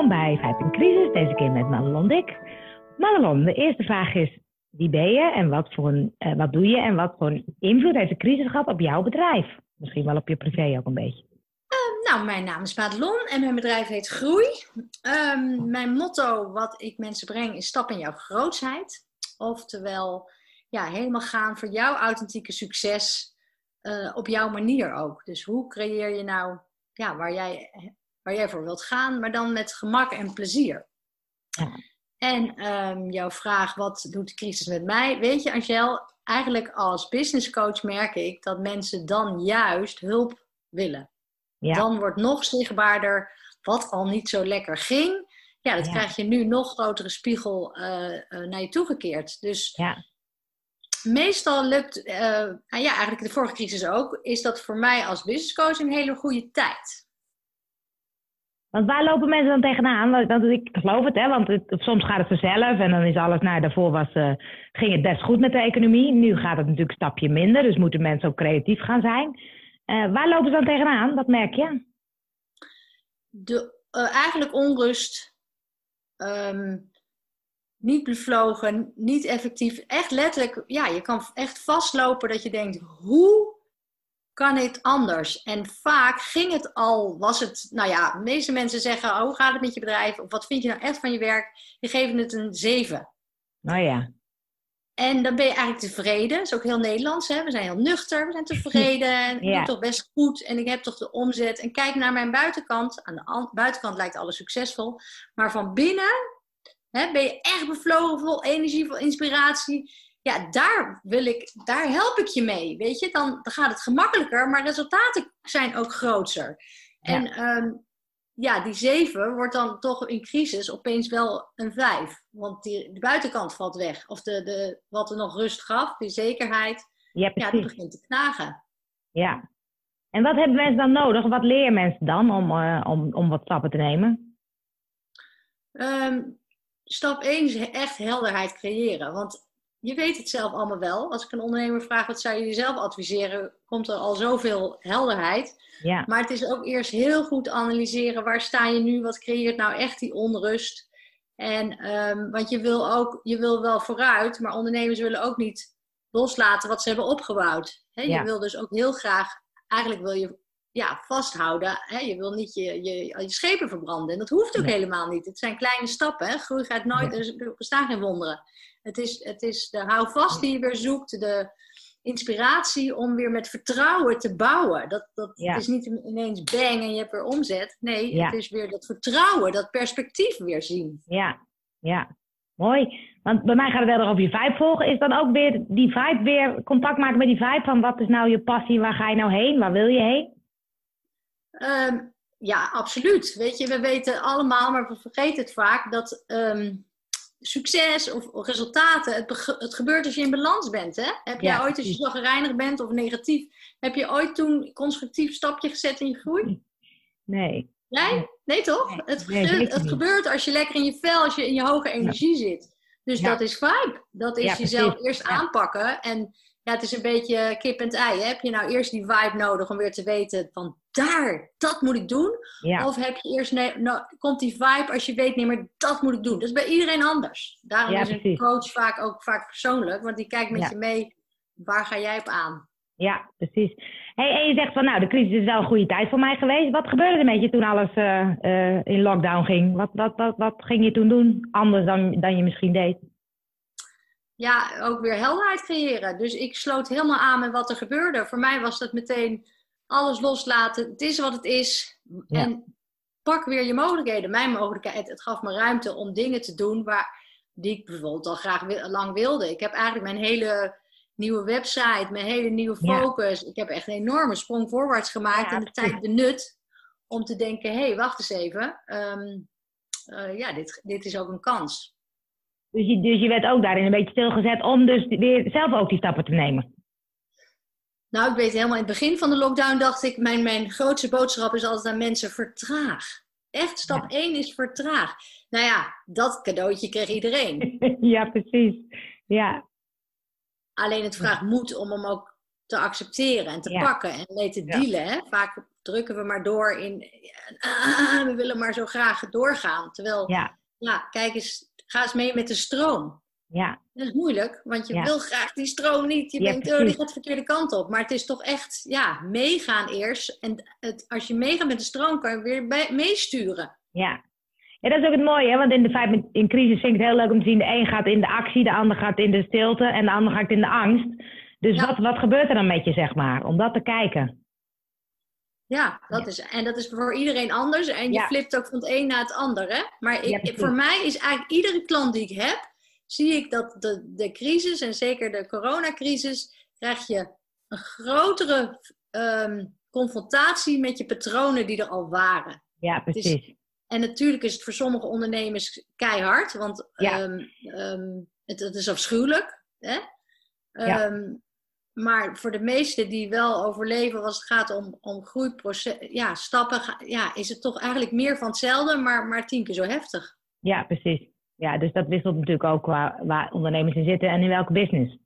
Welkom bij Vijf in Crisis, deze keer met Madelon Dik. Madelon, de eerste vraag is, wie ben je en wat, voor een, uh, wat doe je en wat voor invloed heeft de crisis gehad op jouw bedrijf? Misschien wel op je privé ook een beetje. Uh, nou, mijn naam is Madelon en mijn bedrijf heet Groei. Um, mijn motto wat ik mensen breng is stap in jouw grootsheid. Oftewel, ja, helemaal gaan voor jouw authentieke succes uh, op jouw manier ook. Dus hoe creëer je nou ja, waar, jij, waar jij voor wilt gaan, maar dan met gemak en plezier. En um, jouw vraag, wat doet de crisis met mij? Weet je, Angel, eigenlijk als business coach merk ik dat mensen dan juist hulp willen. Ja. Dan wordt nog zichtbaarder wat al niet zo lekker ging. Ja, dat ja. krijg je nu nog grotere spiegel uh, uh, naar je toegekeerd. Dus ja meestal lukt, uh, nou ja, eigenlijk de vorige crisis ook, is dat voor mij als business coach een hele goede tijd. Want waar lopen mensen dan tegenaan? Want ik geloof het, hè, want soms gaat het vanzelf en dan is alles, nou daarvoor was, uh, ging het best goed met de economie. Nu gaat het natuurlijk een stapje minder, dus moeten mensen ook creatief gaan zijn. Uh, waar lopen ze dan tegenaan? Wat merk je? De, eigenlijk onrust, um, niet bevlogen, niet effectief. Echt letterlijk, ja, je kan echt vastlopen dat je denkt, hoe kan het anders? En vaak ging het al, was het, nou ja, de meeste mensen zeggen, oh, hoe gaat het met je bedrijf? Of wat vind je nou echt van je werk? Je geeft het een 7. Nou ja. En dan ben je eigenlijk tevreden. Dat is ook heel Nederlands. Hè? We zijn heel nuchter, we zijn tevreden. En ik doe toch best goed. En ik heb toch de omzet. En kijk naar mijn buitenkant. Aan de buitenkant lijkt alles succesvol. Maar van binnen Hè, ben je echt bevlogen, vol energie, vol inspiratie? Ja, daar, wil ik, daar help ik je mee. Weet je, dan, dan gaat het gemakkelijker, maar resultaten zijn ook groter. Ja. En um, ja, die zeven wordt dan toch in crisis opeens wel een vijf. Want die, de buitenkant valt weg. Of de, de, wat er nog rust gaf, die zekerheid, ja, ja die begint te knagen. Ja. En wat hebben mensen dan nodig? Wat leren mensen dan om, uh, om, om wat stappen te nemen? Um, stap 1 is echt helderheid creëren. Want je weet het zelf allemaal wel. Als ik een ondernemer vraag wat zou je jezelf adviseren, komt er al zoveel helderheid. Ja. Maar het is ook eerst heel goed analyseren waar sta je nu, wat creëert nou echt die onrust. En, um, want je wil ook, je wil wel vooruit, maar ondernemers willen ook niet loslaten wat ze hebben opgebouwd. He, ja. Je wil dus ook heel graag, eigenlijk wil je ja, vasthouden. Hè? Je wil niet je, je, je schepen verbranden. En dat hoeft ook nee. helemaal niet. Het zijn kleine stappen. Hè? Groei gaat nooit, er bestaan geen wonderen. Het is, het is de houvast die je weer zoekt, de inspiratie om weer met vertrouwen te bouwen. Dat, dat ja. Is niet ineens bang en je hebt weer omzet. Nee, ja. het is weer dat vertrouwen, dat perspectief weer zien. Ja, ja. Mooi. Want bij mij gaat het wel over je vibe volgen. Is dan ook weer die vibe weer contact maken met die vibe van wat is nou je passie, waar ga je nou heen, waar wil je heen? Um, ja, absoluut. Weet je, we weten allemaal, maar we vergeten het vaak, dat um, succes of, resultaten, het, het gebeurt als je in balans bent. Hè? Heb jij ja, ooit, als je gereinigd bent of negatief, heb je ooit toen een constructief stapje gezet in je groei? Nee. Nee? Nee toch? Nee, het, nee, het, gebeurt als je lekker in je vel, als je in je hoge energie ja. zit. Dus dat is vibe. Dat is jezelf eerst aanpakken en ja, het is een beetje kip en ei. Hè? Heb je nou eerst die vibe nodig om weer te weten van daar, dat moet ik doen? Ja. Of heb je eerst, nee, nou, komt die vibe als je weet, nee, maar dat moet ik doen. Dat is bij iedereen anders. Daarom ja, is een coach vaak ook vaak persoonlijk, want die kijkt met ja. je mee, waar ga jij op aan? Ja, precies. Hey, en je zegt van, nou, de crisis is wel een goede tijd voor mij geweest. Wat gebeurde er met je toen alles uh, uh, in lockdown ging? Wat, wat, wat, wat ging je toen doen, anders dan, dan je misschien deed? ja, ook weer helderheid creëren. Dus ik sloot helemaal aan met wat er gebeurde. Voor mij was dat meteen alles loslaten. Het is wat het is. Ja. En pak weer je mogelijkheden. Mijn mogelijkheid, het gaf me ruimte om dingen te doen waar, die ik bijvoorbeeld al graag lang wilde. Ik heb eigenlijk mijn hele nieuwe website, mijn hele nieuwe focus. Ja. Ik heb echt een enorme sprong voorwaarts gemaakt. Ja, en de tijd benut om te denken, hé, hey, wacht eens even. Um, uh, ja, dit, dit is ook een kans. Dus je, dus je werd ook daarin een beetje stilgezet om dus weer zelf ook die stappen te nemen. Nou, ik weet helemaal in het begin van de lockdown dacht ik, mijn, mijn grootste boodschap is altijd aan mensen, vertraag. Echt, stap ja. 1 is vertraag. Nou ja, dat cadeautje kreeg iedereen. ja, precies. Ja. Alleen het vraagt moed om hem ook te accepteren en te pakken en mee te dealen. Hè? Vaak drukken we maar door in, ah, we willen maar zo graag doorgaan. Terwijl, ja, kijk eens, ga eens mee met de stroom. Ja. Dat is moeilijk, want je wil graag die stroom niet. Je denkt, oh, die gaat de verkeerde kant op. Maar het is toch echt, ja, meegaan eerst. En het, als je meegaat met de stroom, kan je weer meesturen. Ja. ja, dat is ook het mooie, hè? want in de feit, in crisis vind ik het heel leuk om te zien. De een gaat in de actie, de ander gaat in de stilte en de ander gaat in de angst. Dus wat, wat gebeurt er dan met je, zeg maar, om dat te kijken? Ja, dat Is, en dat is voor iedereen anders. En je flipt ook van het een naar het ander. Hè? Maar ik, voor mij is eigenlijk iedere klant die ik heb, zie ik dat de, de crisis, en zeker de coronacrisis, krijg je een grotere um, confrontatie met je patronen die er al waren. Ja, precies. en natuurlijk is het voor sommige ondernemers keihard, want ehm, ehm, het, het, is afschuwelijk. Hè? Maar voor de meesten die wel overleven als het gaat om, om groeiproces, ja, stappen, ja, is het toch eigenlijk meer van hetzelfde, maar, maar tien keer zo heftig. Ja, precies. Ja, dus dat wisselt natuurlijk ook qua waar ondernemers in zitten en in welke business.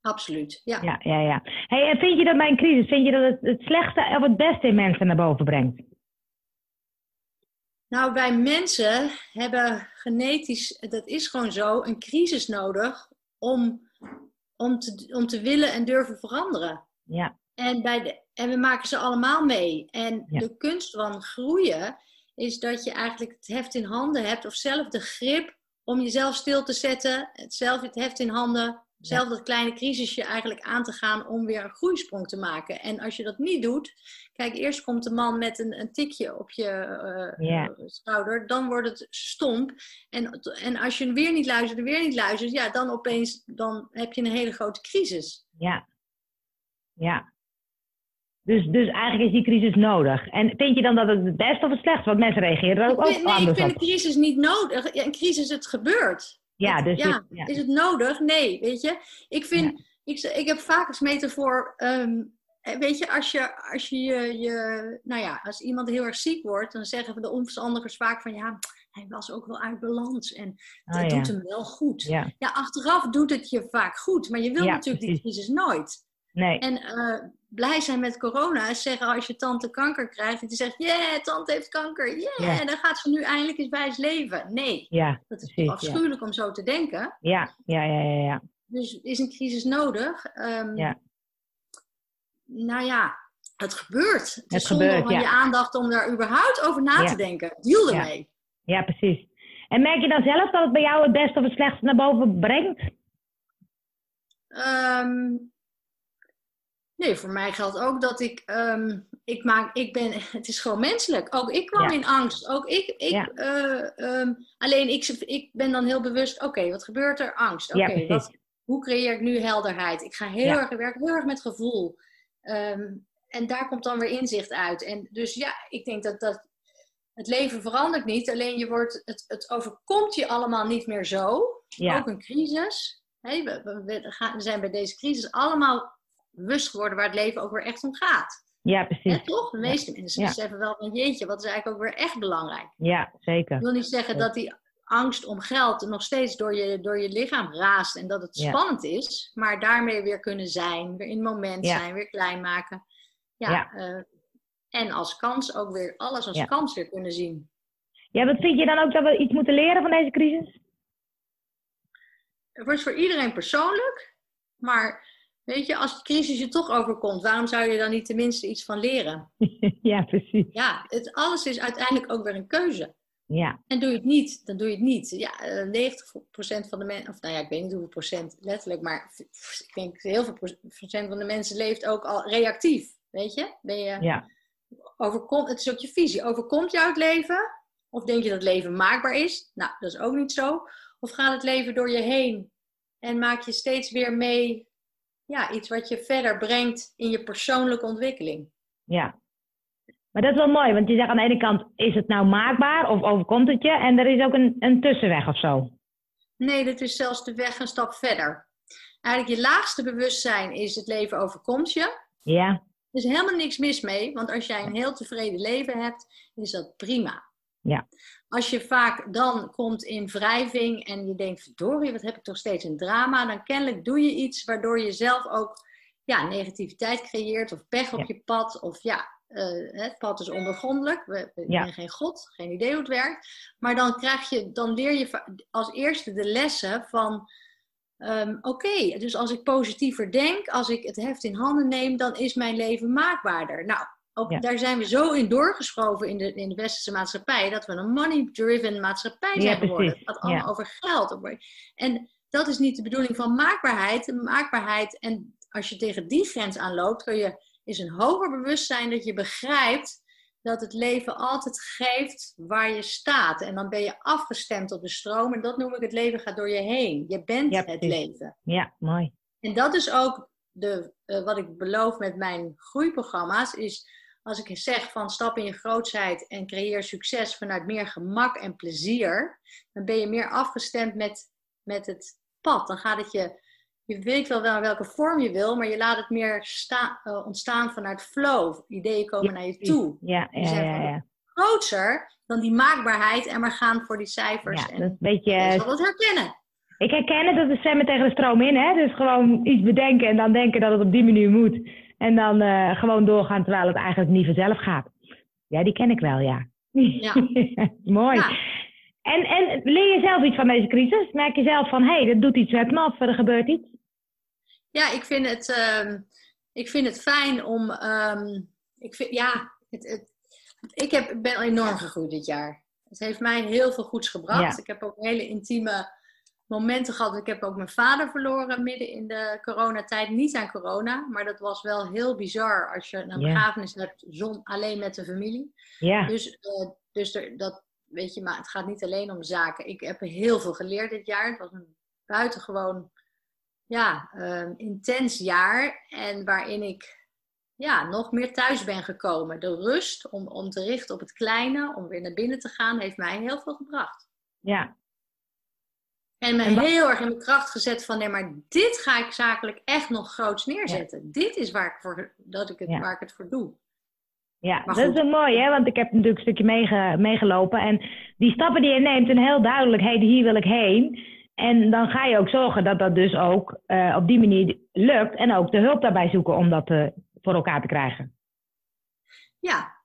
Absoluut, ja. Ja, ja, ja. Hey, en vind je dat bij een crisis, vind je dat het, het slechte of het beste in mensen naar boven brengt? Nou, wij mensen hebben genetisch, dat is gewoon zo, een crisis nodig om om te, om te willen en durven veranderen. Ja. En, bij de, en we maken ze allemaal mee. En de kunst van groeien is dat je eigenlijk het heft in handen hebt, of zelf de grip om jezelf stil te zetten, zelf het heft in handen, zelf dat kleine crisisje eigenlijk aan te gaan om weer een groeisprong te maken. En als je dat niet doet, kijk, eerst komt de man met een, een tikje op je uh, schouder, dan wordt het stomp. En, en als je weer niet luistert, weer niet luistert, ja, dan opeens dan heb je een hele grote crisis. Ja, ja. Dus, dus eigenlijk is die crisis nodig. En vind je dan dat het het beste of het slechtste? Want mensen reageren er ook, ik vind, nee, ik vind een crisis niet nodig. Ja, een crisis, het gebeurt. Ja, dus ja, is het nodig? Nee, weet je. Ik vind, ik, ik heb vaak als metafoor, um, weet je, als je, als je, je, nou ja, als iemand heel erg ziek wordt, dan zeggen de onverstandigers vaak van, ja, hij was ook wel uit balans en dat oh, doet hem wel goed. Ja. achteraf doet het je vaak goed, maar je wil natuurlijk die crisis nooit. Nee. En uh, blij zijn met corona is zeggen als je tante kanker krijgt. En die zegt, yeah, tante heeft kanker. Yeah, dan gaat ze nu eindelijk eens wijs leven. Nee, ja, dat is precies, afschuwelijk om zo te denken. Ja, ja, ja, ja. ja. Dus is een crisis nodig? Um, ja. Nou ja, het gebeurt. Het, het is gebeurt, om je aandacht om daar überhaupt over na te denken. Deal ermee. Ja, precies. En merk je dan zelf dat het bij jou het beste of het slechtste naar boven brengt? Um, Nee, voor mij geldt ook dat ik, um, ik maak, ik ben, het is gewoon menselijk. Ook ik kwam in angst. Ook ik, ik uh, um, alleen ik, ik ben dan heel bewust, oké, wat gebeurt er? Angst. Oké, okay, hoe creëer ik nu helderheid? Ik ga heel erg, werk heel erg met gevoel. Um, en daar komt dan weer inzicht uit. En dus ja, ik denk dat, dat het leven verandert niet. Alleen je wordt, het, het overkomt je allemaal niet meer zo. Ook een crisis. Hey, we, we, we, gaan, we zijn bij deze crisis allemaal bewust geworden waar het leven ook weer echt om gaat. Ja, precies. toch? De meeste mensen beseffen wel van jeetje, wat is eigenlijk ook weer echt belangrijk. Ja, zeker. Ik wil niet zeggen dat die angst om geld nog steeds door je, door je lichaam raast en dat het spannend is, maar daarmee weer kunnen zijn, weer in het moment zijn, weer klein maken. Ja, uh, en als kans ook weer, alles als kans weer kunnen zien. Ja, wat vind je dan ook dat we iets moeten leren van deze crisis? Het wordt voor iedereen persoonlijk, maar Weet je, als de crisis je toch overkomt, waarom zou je dan niet tenminste iets van leren? ja, precies. Ja, het, alles is uiteindelijk ook weer een keuze. Ja. En doe je het niet, dan doe je het niet. Ja, 90% eh, van de mensen, of nou ja, ik weet niet hoeveel procent letterlijk, maar ik denk heel veel procent van de mensen leeft ook al reactief. Weet je? Ben je ja. overkomt, het is ook je visie. Overkomt jou het leven? Of denk je dat het leven maakbaar is? Nou, dat is ook niet zo. Of gaat het leven door je heen en maak je steeds weer mee ja, iets wat je verder brengt in je persoonlijke ontwikkeling. Ja. Maar dat is wel mooi, want je zegt aan de ene kant, is het nou maakbaar of overkomt het je? En er is ook een, een tussenweg of zo. Nee, dat is zelfs de weg een stap verder. Eigenlijk je laagste bewustzijn is het leven overkomt je. Ja. Er is helemaal niks mis mee, want als jij een heel tevreden leven hebt, is dat prima. Ja. Als je vaak dan komt in wrijving en je denkt, verdorie, wat heb ik toch steeds een drama, dan kennelijk doe je iets waardoor je zelf ook ja, negativiteit creëert of pech op je pad. Of ja, uh, het pad is ondergrondelijk. We, we zijn geen god, geen idee hoe het werkt. Maar dan krijg je, dan leer je als eerste de lessen van. Um, Oké, dus als ik positiever denk, als ik het heft in handen neem, dan is mijn leven maakbaarder. Nou, ook, daar zijn we zo in doorgeschoven in de, in de westerse maatschappij, dat we een money-driven maatschappij zijn geworden. Het gaat allemaal over geld. En dat is niet de bedoeling van maakbaarheid. Maakbaarheid, en als je tegen die grens aanloopt, kun je, is een hoger bewustzijn dat je begrijpt dat het leven altijd geeft waar je staat. En dan ben je afgestemd op de stroom. En dat noem ik het leven gaat door je heen. Je bent het leven. Ja, mooi. En dat is ook de, uh, wat ik beloof met mijn groeiprogramma's. Is als ik zeg van stap in je grootheid en creëer succes vanuit meer gemak en plezier. Dan ben je meer afgestemd met, met het pad. Dan gaat het je je weet wel wel welke vorm je wil, maar je laat het meer sta, uh, ontstaan vanuit flow. Ideeën komen naar je toe. Ja, ja, ja, ja, ja. Groter dan die maakbaarheid en maar gaan voor die cijfers. Ja, en dat is een beetje... Je zal dat herkennen. Ik herken het, dat is zwemmen tegen de stroom in. Hè? Dus gewoon iets bedenken en dan denken dat het op die manier moet. En dan uh, gewoon doorgaan terwijl het eigenlijk niet vanzelf gaat. Ja, die ken ik wel, ja. Ja. Mooi. Ja. En, en leer je zelf iets van deze crisis? Merk je zelf van, hé, hey, dat doet iets met me of er gebeurt iets? Ja, ik vind het, um, ik vind het fijn om. Um, ik, vind, ja, het, het, ik heb, ben enorm gegroeid dit jaar. Het heeft mij heel veel goeds gebracht. Ja. Ik heb ook hele intieme momenten gehad. Ik heb ook mijn vader verloren midden in de coronatijd. Niet aan corona, maar dat was wel heel bizar als je een begrafenis hebt zon, alleen met de familie. Ja. Dus, uh, dus er, dat, weet je, maar het gaat niet alleen om zaken. Ik heb heel veel geleerd dit jaar. Het was een buitengewoon ja, um, intens jaar. En waarin ik ja, nog meer thuis ben gekomen. De rust om, om te richten op het kleine, om weer naar binnen te gaan, heeft mij heel veel gebracht. Ja. En me heel erg in mijn kracht gezet van nee, maar dit ga ik zakelijk echt nog groots neerzetten. Dit is waar ik, voor, dat ik het, waar ik het voor doe. Ja, dat is wel mooi, hè? want ik heb natuurlijk een stukje meege, meegelopen. En die stappen die je neemt, zijn heel duidelijk, hey, hier wil ik heen. En dan ga je ook zorgen dat dat dus ook uh, op die manier lukt. En ook de hulp daarbij zoeken om dat uh, voor elkaar te krijgen. Ja.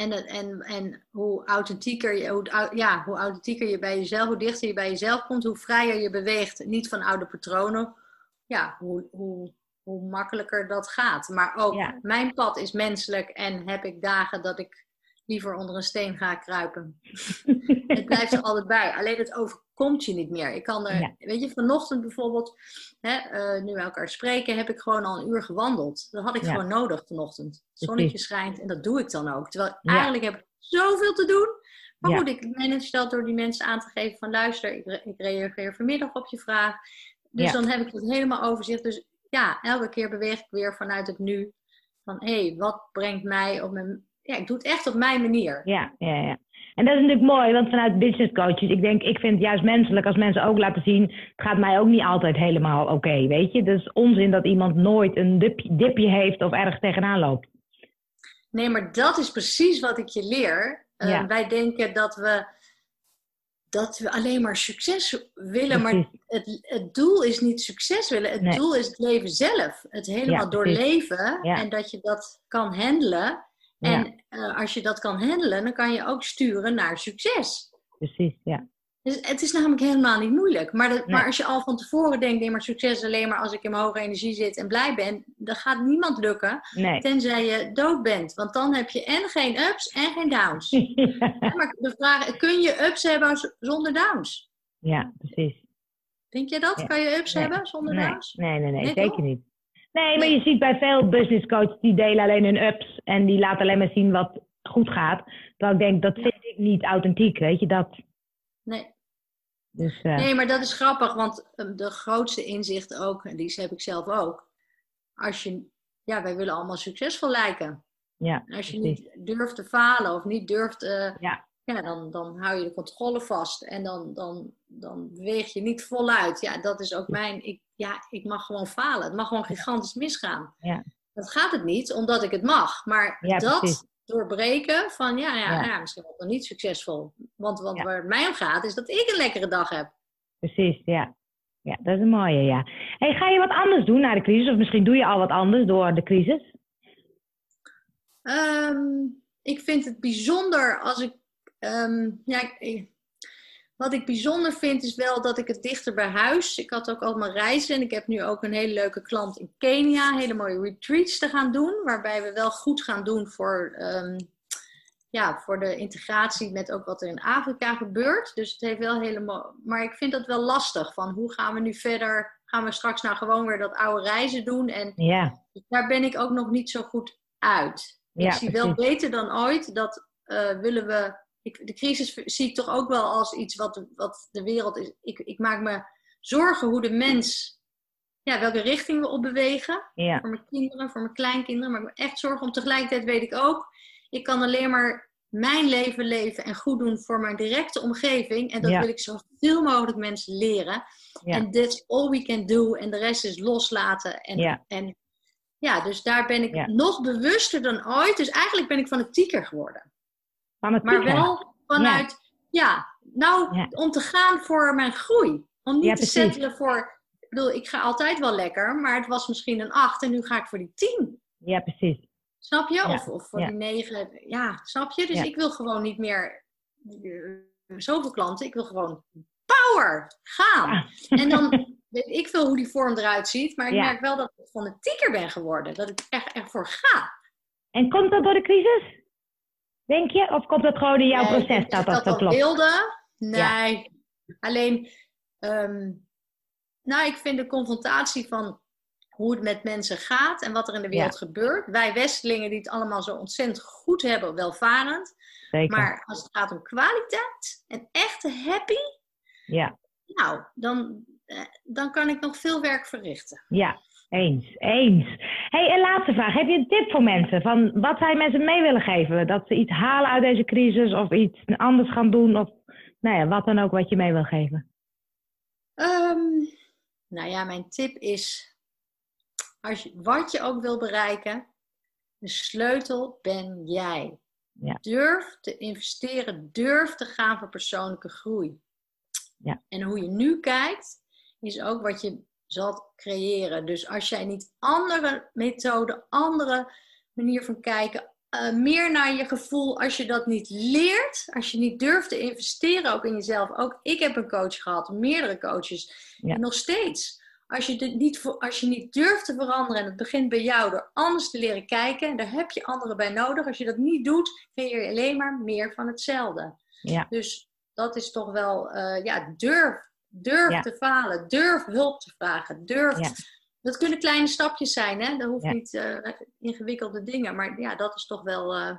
En, en, en hoe authentieker je, hoe, ja, hoe authentieker je bij jezelf, hoe dichter je bij jezelf komt, hoe vrijer je beweegt, niet van oude patronen. Ja, hoe, hoe, hoe makkelijker dat gaat. Maar ook ja. mijn pad is menselijk en heb ik dagen dat ik liever onder een steen ga kruipen. het blijft er altijd bij. Alleen het overkomt je niet meer. Ik kan er, weet je, vanochtend bijvoorbeeld, hè, uh, nu we elkaar spreken, heb ik gewoon al een uur gewandeld. Dat had ik ja. gewoon nodig vanochtend. Het zonnetje schijnt en dat doe ik dan ook. Terwijl eigenlijk heb ik zoveel te doen. Maar goed, ik manage dat door die mensen aan te geven van luister, ik, ik reageer vanmiddag op je vraag. Dus dan heb ik het helemaal overzicht. Dus ja, elke keer beweeg ik weer vanuit het nu. Van hé, hey, wat brengt mij op mijn ja, ik doe het echt op mijn manier. Ja, ja, ja. En dat is natuurlijk mooi, want vanuit business coaches, ik denk, ik vind het juist menselijk als mensen ook laten zien, het gaat mij ook niet altijd helemaal oké, okay, weet je. Dus onzin dat iemand nooit een dipje, dipje heeft of ergens tegenaan loopt. Nee, maar dat is precies wat ik je leer. Uh, ja. Wij denken dat we, dat we alleen maar succes willen, maar het, het doel is niet succes willen. Het nee. doel is het leven zelf. Het helemaal ja, doorleven ja. en dat je dat kan handelen. En ja. uh, als je dat kan handelen, dan kan je ook sturen naar succes. Precies, ja. Dus het is namelijk helemaal niet moeilijk. Maar, dat, nee. maar als je al van tevoren denkt, nee, maar succes is alleen maar als ik in mijn hoge energie zit en blij ben, dan gaat niemand lukken. Nee. Tenzij je dood bent. Want dan heb je en geen ups en geen downs. ja. Maar de vraag, kun je ups hebben zonder downs? Ja, precies. Denk je dat? Ja. Kan je ups hebben zonder downs? Nee, nee, nee, zeker niet. Nee, maar je ziet bij veel business coaches die delen alleen hun ups en die laten alleen maar zien wat goed gaat. Terwijl ik denk, dat vind ik niet authentiek, weet je dat? Nee. Dus, uh... Nee, maar dat is grappig, want um, de grootste inzicht ook, en die heb ik zelf ook. Als je, ja, wij willen allemaal succesvol lijken. Ja, als je precies. niet durft te falen of niet durft uh, ja ja, dan, dan hou je de controle vast en dan, dan, dan beweeg je niet voluit. Ja, dat is ook mijn. Ik, ja, ik mag gewoon falen. Het mag gewoon gigantisch misgaan. Ja. Dat gaat het niet, omdat ik het mag. Maar ja, dat precies. doorbreken van ja, ja, Ja. ja. misschien ook nog niet succesvol. Want, want waar het mij om gaat, is dat ik een lekkere dag heb. Precies, ja. Ja, dat is een mooie, ja. Hey, ga je wat anders doen na de crisis? Of misschien doe je al wat anders door de crisis? Ehm, ik vind het bijzonder als ik. ehm, ja, ik- wat ik bijzonder vind is wel dat ik het dichter bij huis. Ik had ook al mijn reizen en ik heb nu ook een hele leuke klant in Kenia. Hele mooie retreats te gaan doen. Waarbij we wel goed gaan doen voor, ehm, ja, voor de integratie met ook wat er in Afrika gebeurt. Dus het heeft wel helemaal. Maar ik vind dat wel lastig. Van hoe gaan we nu verder? Gaan we straks nou gewoon weer dat oude reizen doen? En Ja, daar ben ik ook nog niet zo goed uit. Ja, ik zie wel beter dan ooit dat eh, willen we. Ik, de crisis zie ik toch ook wel als iets wat, de- wat de wereld is. Ik, ik maak me zorgen hoe de mens. Ja, welke richting we op bewegen. ja, Voor mijn kinderen, voor mijn kleinkinderen. Maar ik me echt zorgen om tegelijkertijd weet ik ook. Ik kan alleen maar mijn leven leven en goed doen voor mijn directe omgeving. En dat Ja. wil ik zoveel mogelijk mensen leren. Ja. En that's all we can do. En de rest is loslaten. En, Ja. en ja, dus daar ben ik Ja. nog bewuster dan ooit. Dus eigenlijk ben ik fanatieker geworden. Maar wel vanuit, ja, nou, Ja. om te gaan voor mijn groei. Om niet Ja, te settelen voor, ik bedoel, ik ga altijd wel lekker, maar het was misschien een 8 en nu ga ik voor die 10. Ja, precies. Snap je? Of, of voor die 9. Ja, snap je? Dus ik wil gewoon niet meer eh, zoveel klanten. Ik wil gewoon power, gaan. En dan weet ik veel hoe die vorm eruit ziet, maar ik merk wel dat ik fanatieker ben geworden. Dat ik echt ervoor ga. En komt dat door de crisis? Denk je? Of komt dat gewoon in jouw Nee, proces dat dat al klopt? wilde. Nee. Alleen, ehm, nou, ik vind de confrontatie van hoe het met mensen gaat en wat er in de wereld gebeurt. Wij Westelingen die het allemaal zo ontzettend goed hebben, welvarend. Zeker. Maar als het gaat om kwaliteit en echte happy, Ja, nou, dan, eh, dan kan ik nog veel werk verrichten. ja. Eens, eens. hey, en laatste vraag. Heb je een tip voor mensen? Van wat zij mensen mee willen geven? Dat ze iets halen uit deze crisis of iets anders gaan doen? Of nou ja, wat dan ook wat je mee wil geven. Ehm, nou ja, mijn tip is, als je, wat je ook wil bereiken, de sleutel ben jij. Ja. Durf te investeren, durf te gaan voor persoonlijke groei. Ja. En hoe je nu kijkt, is ook wat je zal creëren. Dus als jij niet andere methoden, andere manier van kijken, eh, meer naar je gevoel, als je dat niet leert, als je niet durft te investeren ook in jezelf. Ook ik heb een coach gehad, meerdere coaches, Ja. en nog steeds. Als je, dit niet, als je niet durft te veranderen en het begint bij jou door anders te leren kijken, daar heb je anderen bij nodig. Als je dat niet doet, creëer je alleen maar meer van hetzelfde. Ja. Dus dat is toch wel, eh, ja, durf. Durf Ja. te falen, durf hulp te vragen, durf. Ja. Dat kunnen kleine stapjes zijn, hè? Dat hoeft Ja. niet eh, ingewikkelde dingen, maar ja, dat is toch wel, eh,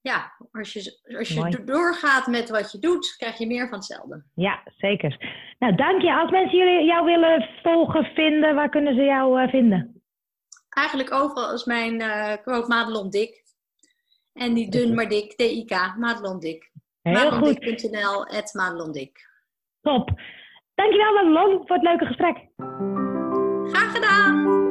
ja, als je, als je Mooi. doorgaat met wat je doet, krijg je meer van hetzelfde. Ja, zeker. Nou, dank je. Als mensen jullie, jou willen volgen, vinden, waar kunnen ze jou eh, vinden? Eigenlijk overal is mijn quote Madelon Dik. En die dun maar dik, D-I-K, Madelon Dik. Heel goed. Madelondik.nl, at Madelon Dik. Top. Dankjewel, Madelon, voor het leuke gesprek. Graag gedaan!